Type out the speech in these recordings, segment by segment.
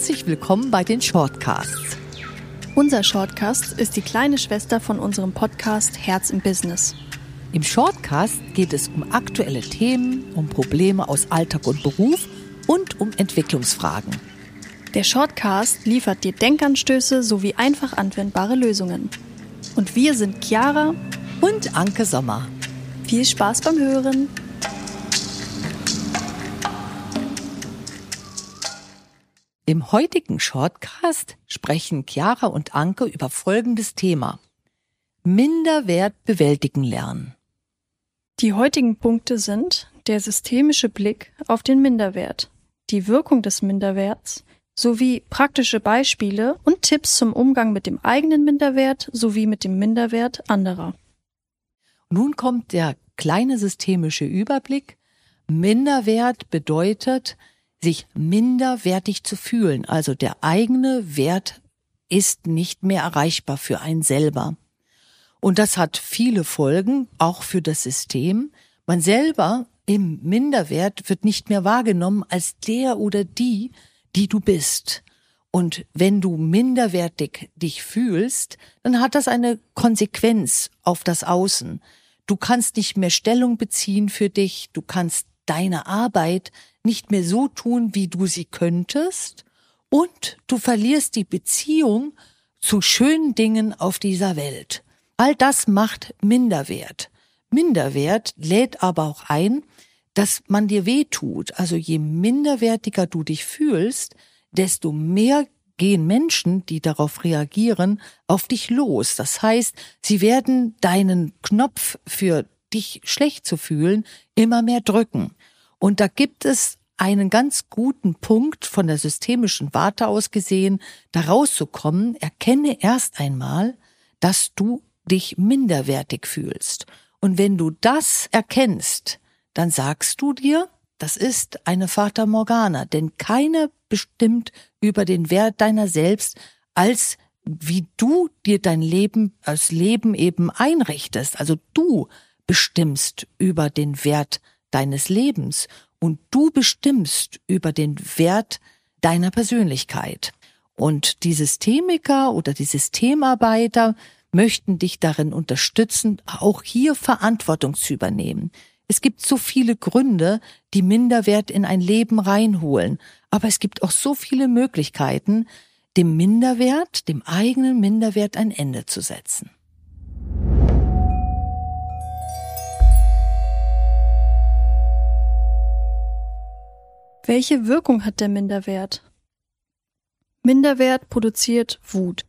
Herzlich willkommen bei den Shortcasts. Unser Shortcast ist die kleine Schwester von unserem Podcast Herz im Business. Im Shortcast geht es um aktuelle Themen, um Probleme aus Alltag und Beruf und um Entwicklungsfragen. Der Shortcast liefert dir Denkanstöße sowie einfach anwendbare Lösungen. Und wir sind Chiara und Anke Sommer. Viel Spaß beim Hören! Im heutigen Shortcast sprechen Chiara und Anke über folgendes Thema. Minderwert bewältigen lernen. Die heutigen Punkte sind der systemische Blick auf den Minderwert, die Wirkung des Minderwerts sowie praktische Beispiele und Tipps zum Umgang mit dem eigenen Minderwert sowie mit dem Minderwert anderer. Nun kommt der kleine systemische Überblick. Minderwert bedeutet, sich minderwertig zu fühlen. Also der eigene Wert ist nicht mehr erreichbar für einen selber. Und das hat viele Folgen, auch für das System. Man selber im Minderwert wird nicht mehr wahrgenommen als der oder die, die du bist. Und wenn du minderwertig dich fühlst, dann hat das eine Konsequenz auf das Außen. Du kannst nicht mehr Stellung beziehen für dich, du kannst deine Arbeit nicht mehr so tun, wie du sie könntest, und du verlierst die Beziehung zu schönen Dingen auf dieser Welt. All das macht Minderwert. Minderwert lädt aber auch ein, dass man dir weh tut. Also je minderwertiger du dich fühlst, desto mehr gehen Menschen, die darauf reagieren, auf dich los. Das heißt, sie werden deinen Knopf für dich schlecht zu fühlen immer mehr drücken. Und da gibt es einen ganz guten Punkt von der systemischen Warte aus gesehen, da rauszukommen, erkenne erst einmal, dass du dich minderwertig fühlst. Und wenn du das erkennst, dann sagst du dir, das ist eine Fata Morgana, denn keiner bestimmt über den Wert deiner selbst, als wie du dir dein Leben als Leben eben einrichtest. Also du bestimmst über den Wert deines Lebens und du bestimmst über den Wert deiner Persönlichkeit. Und die Systemiker oder die Systemarbeiter möchten dich darin unterstützen, auch hier Verantwortung zu übernehmen. Es gibt so viele Gründe, die Minderwert in ein Leben reinholen, aber es gibt auch so viele Möglichkeiten, dem Minderwert, dem eigenen Minderwert ein Ende zu setzen. Welche Wirkung hat der Minderwert? Minderwert produziert Wut.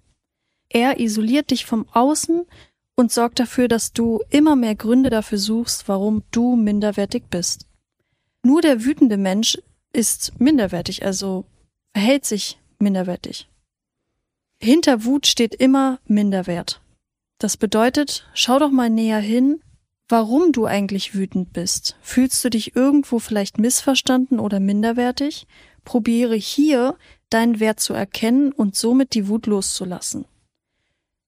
Er isoliert dich vom Außen und sorgt dafür, dass du immer mehr Gründe dafür suchst, warum du minderwertig bist. Nur der wütende Mensch ist minderwertig, also verhält sich minderwertig. Hinter Wut steht immer Minderwert. Das bedeutet, schau doch mal näher hin, warum du eigentlich wütend bist. Fühlst du dich irgendwo vielleicht missverstanden oder minderwertig? Probiere hier deinen Wert zu erkennen und somit die Wut loszulassen.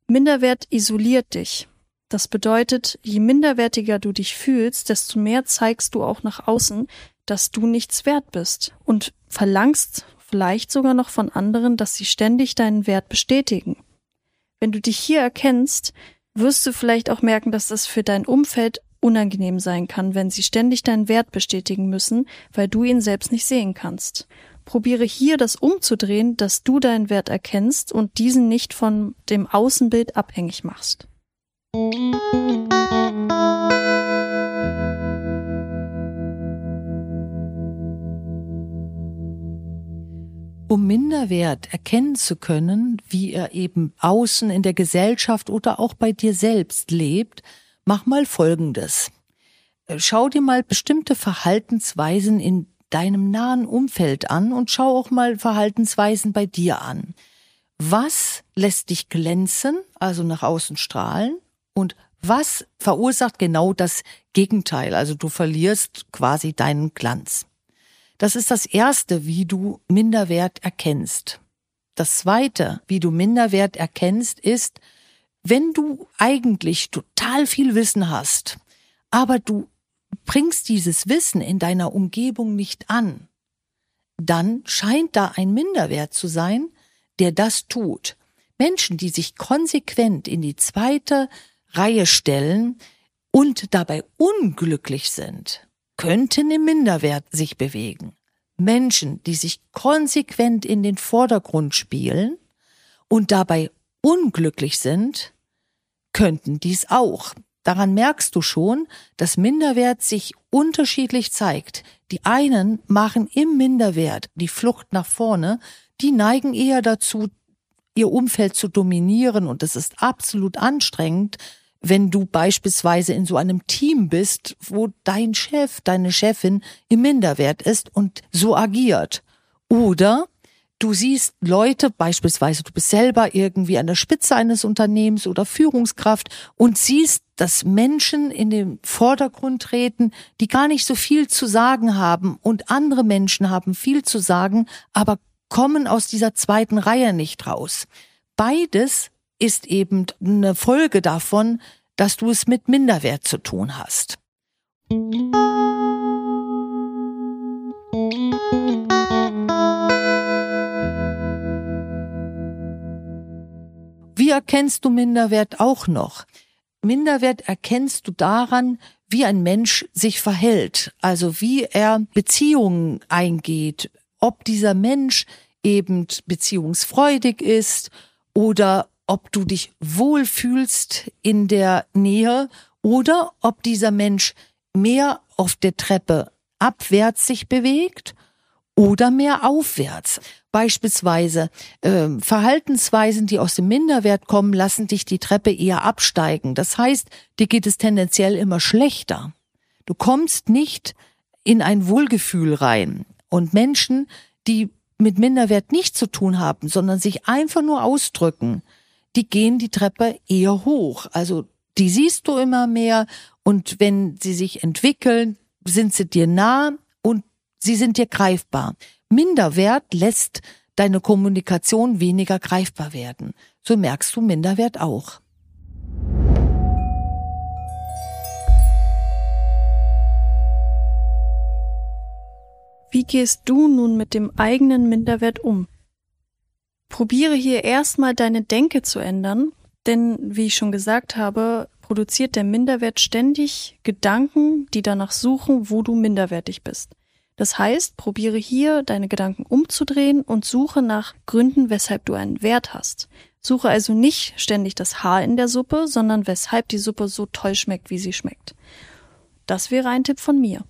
Minderwert isoliert dich. Das bedeutet, je minderwertiger du dich fühlst, desto mehr zeigst du auch nach außen, dass du nichts wert bist und verlangst vielleicht sogar noch von anderen, dass sie ständig deinen Wert bestätigen. Wenn du dich hier erkennst, wirst du vielleicht auch merken, dass das für dein Umfeld unangenehm sein kann, wenn sie ständig deinen Wert bestätigen müssen, weil du ihn selbst nicht sehen kannst. Probiere hier das umzudrehen, dass du deinen Wert erkennst und diesen nicht von dem Außenbild abhängig machst. Um Minderwert erkennen zu können, wie er eben außen in der Gesellschaft oder auch bei dir selbst lebt, mach mal Folgendes. Schau dir mal bestimmte Verhaltensweisen in deinem nahen Umfeld an und schau auch mal Verhaltensweisen bei dir an. Was lässt dich glänzen, also nach außen strahlen? Und was verursacht genau das Gegenteil? Also du verlierst quasi deinen Glanz. Das ist das Erste, wie du Minderwert erkennst. Das Zweite, wie du Minderwert erkennst, ist, wenn du eigentlich total viel Wissen hast, aber du bringst dieses Wissen in deiner Umgebung nicht an, dann scheint da ein Minderwert zu sein, der das tut. Menschen, die sich konsequent in die zweite Reihe stellen und dabei unglücklich sind, könnten im Minderwert sich bewegen. Menschen, die sich konsequent in den Vordergrund spielen und dabei unglücklich sind, könnten dies auch. Daran merkst du schon, dass Minderwert sich unterschiedlich zeigt. Die einen machen im Minderwert die Flucht nach vorne, die neigen eher dazu, ihr Umfeld zu dominieren und es ist absolut anstrengend, wenn du beispielsweise in so einem Team bist, wo dein Chef, deine Chefin im Minderwert ist und so agiert. Oder du siehst Leute, beispielsweise du bist selber irgendwie an der Spitze eines Unternehmens oder Führungskraft und siehst, dass Menschen in den Vordergrund treten, die gar nicht so viel zu sagen haben und andere Menschen haben viel zu sagen, aber kommen aus dieser zweiten Reihe nicht raus. Beides ist eben eine Folge davon, dass du es mit Minderwert zu tun hast. Wie erkennst du Minderwert auch noch? Minderwert erkennst du daran, wie ein Mensch sich verhält, also wie er Beziehungen eingeht, ob dieser Mensch eben beziehungsfreudig ist oder ob du dich wohlfühlst in der Nähe oder ob dieser Mensch mehr auf der Treppe abwärts sich bewegt oder mehr aufwärts. Beispielsweise äh, Verhaltensweisen, die aus dem Minderwert kommen, lassen dich die Treppe eher absteigen. Das heißt, dir geht es tendenziell immer schlechter. Du kommst nicht in ein Wohlgefühl rein. Und Menschen, die mit Minderwert nichts zu tun haben, sondern sich einfach nur ausdrücken, die gehen die Treppe eher hoch. Also die siehst du immer mehr und wenn sie sich entwickeln, sind sie dir nah und sie sind dir greifbar. Minderwert lässt deine Kommunikation weniger greifbar werden. So merkst du Minderwert auch. Wie gehst du nun mit dem eigenen Minderwert um? Probiere hier erstmal deine Denke zu ändern, denn wie ich schon gesagt habe, produziert der Minderwert ständig Gedanken, die danach suchen, wo du minderwertig bist. Das heißt, probiere hier deine Gedanken umzudrehen und suche nach Gründen, weshalb du einen Wert hast. Suche also nicht ständig das Haar in der Suppe, sondern weshalb die Suppe so toll schmeckt, wie sie schmeckt. Das wäre ein Tipp von mir.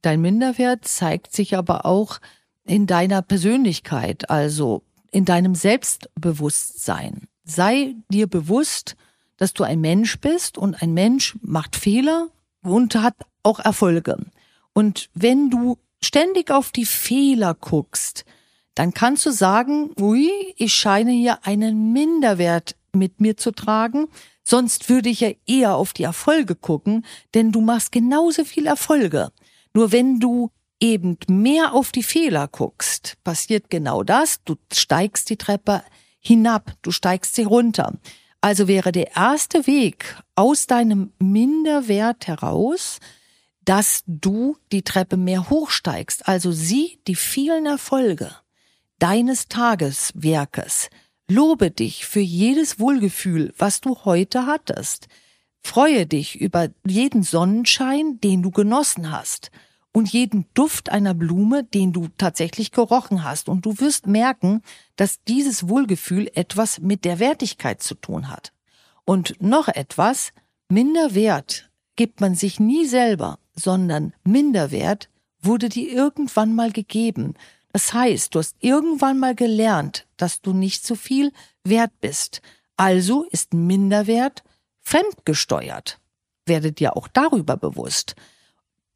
Dein Minderwert zeigt sich aber auch in deiner Persönlichkeit, also in deinem Selbstbewusstsein. Sei dir bewusst, dass du ein Mensch bist und ein Mensch macht Fehler und hat auch Erfolge. Und wenn du ständig auf die Fehler guckst, dann kannst du sagen, ui, ich scheine hier einen Minderwert mit mir zu tragen, sonst würde ich ja eher auf die Erfolge gucken, denn du machst genauso viel Erfolge. Nur wenn du eben mehr auf die Fehler guckst, passiert genau das. Du steigst die Treppe hinab, du steigst sie runter. Also wäre der erste Weg aus deinem Minderwert heraus, dass du die Treppe mehr hochsteigst. Also sieh die vielen Erfolge deines Tageswerkes. Lobe dich für jedes Wohlgefühl, was du heute hattest. Freue dich über jeden Sonnenschein, den du genossen hast und jeden Duft einer Blume, den du tatsächlich gerochen hast. Und du wirst merken, dass dieses Wohlgefühl etwas mit der Wertigkeit zu tun hat. Und noch etwas, Minderwert gibt man sich nie selber, sondern Minderwert wurde dir irgendwann mal gegeben. Das heißt, du hast irgendwann mal gelernt, dass du nicht so viel wert bist. Also ist Minderwert fremdgesteuert. Werde dir auch darüber bewusst.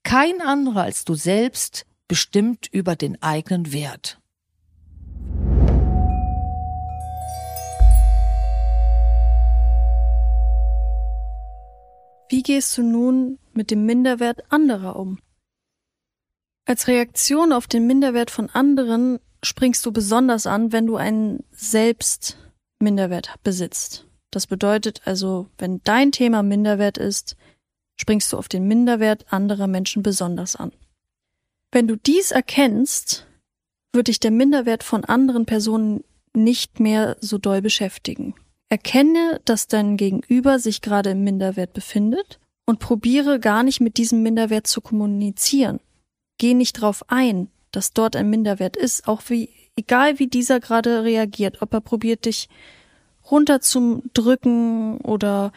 Kein anderer als du selbst bestimmt über den eigenen Wert. Wie gehst du nun mit dem Minderwert anderer um? Als Reaktion auf den Minderwert von anderen springst du besonders an, wenn du einen Selbstminderwert besitzt. Das bedeutet also, wenn dein Thema Minderwert ist, springst du auf den Minderwert anderer Menschen besonders an. Wenn du dies erkennst, wird dich der Minderwert von anderen Personen nicht mehr so doll beschäftigen. Erkenne, dass dein Gegenüber sich gerade im Minderwert befindet und probiere gar nicht mit diesem Minderwert zu kommunizieren. Geh nicht drauf ein, dass dort ein Minderwert ist, auch wie, egal wie dieser gerade reagiert, ob er probiert dich runterzudrücken oder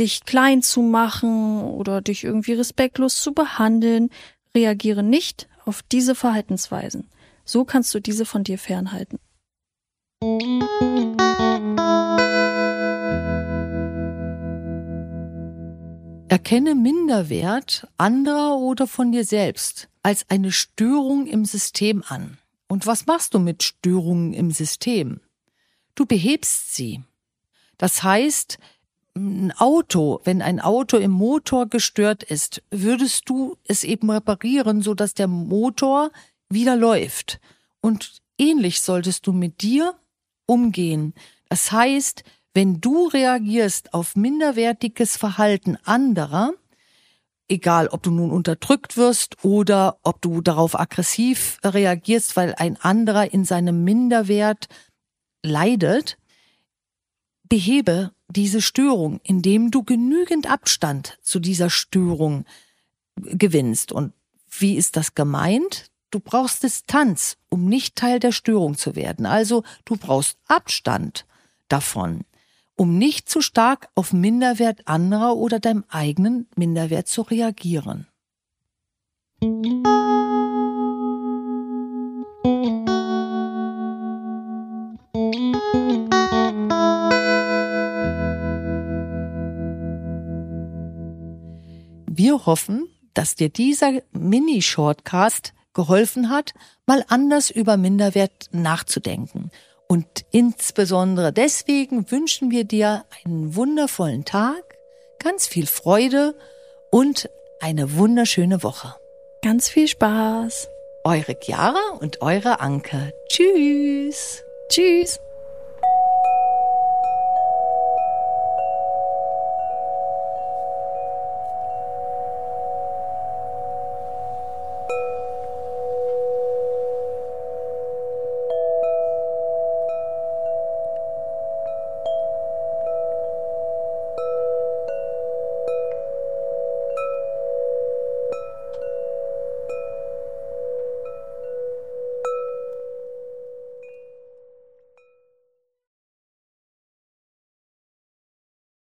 dich klein zu machen oder dich irgendwie respektlos zu behandeln, reagiere nicht auf diese Verhaltensweisen. So kannst du diese von dir fernhalten. Erkenne Minderwert anderer oder von dir selbst als eine Störung im System an. Und was machst du mit Störungen im System? Du behebst sie. Das heißt, ein Auto, wenn ein Auto im Motor gestört ist, würdest du es eben reparieren, so dass der Motor wieder läuft. Und ähnlich solltest du mit dir umgehen. Das heißt, wenn du reagierst auf minderwertiges Verhalten anderer, egal ob du nun unterdrückt wirst oder ob du darauf aggressiv reagierst, weil ein anderer in seinem Minderwert leidet, behebe diese Störung, indem du genügend Abstand zu dieser Störung gewinnst. Und wie ist das gemeint? Du brauchst Distanz, um nicht Teil der Störung zu werden. Also du brauchst Abstand davon um nicht zu stark auf Minderwert anderer oder deinem eigenen Minderwert zu reagieren. Hoffen, dass dir dieser Mini-Shortcast geholfen hat, mal anders über Minderwert nachzudenken und insbesondere deswegen wünschen wir dir einen wundervollen Tag, ganz viel Freude und eine wunderschöne Woche. Ganz viel Spaß. Eure Chiara und eure Anke. Tschüss. Tschüss.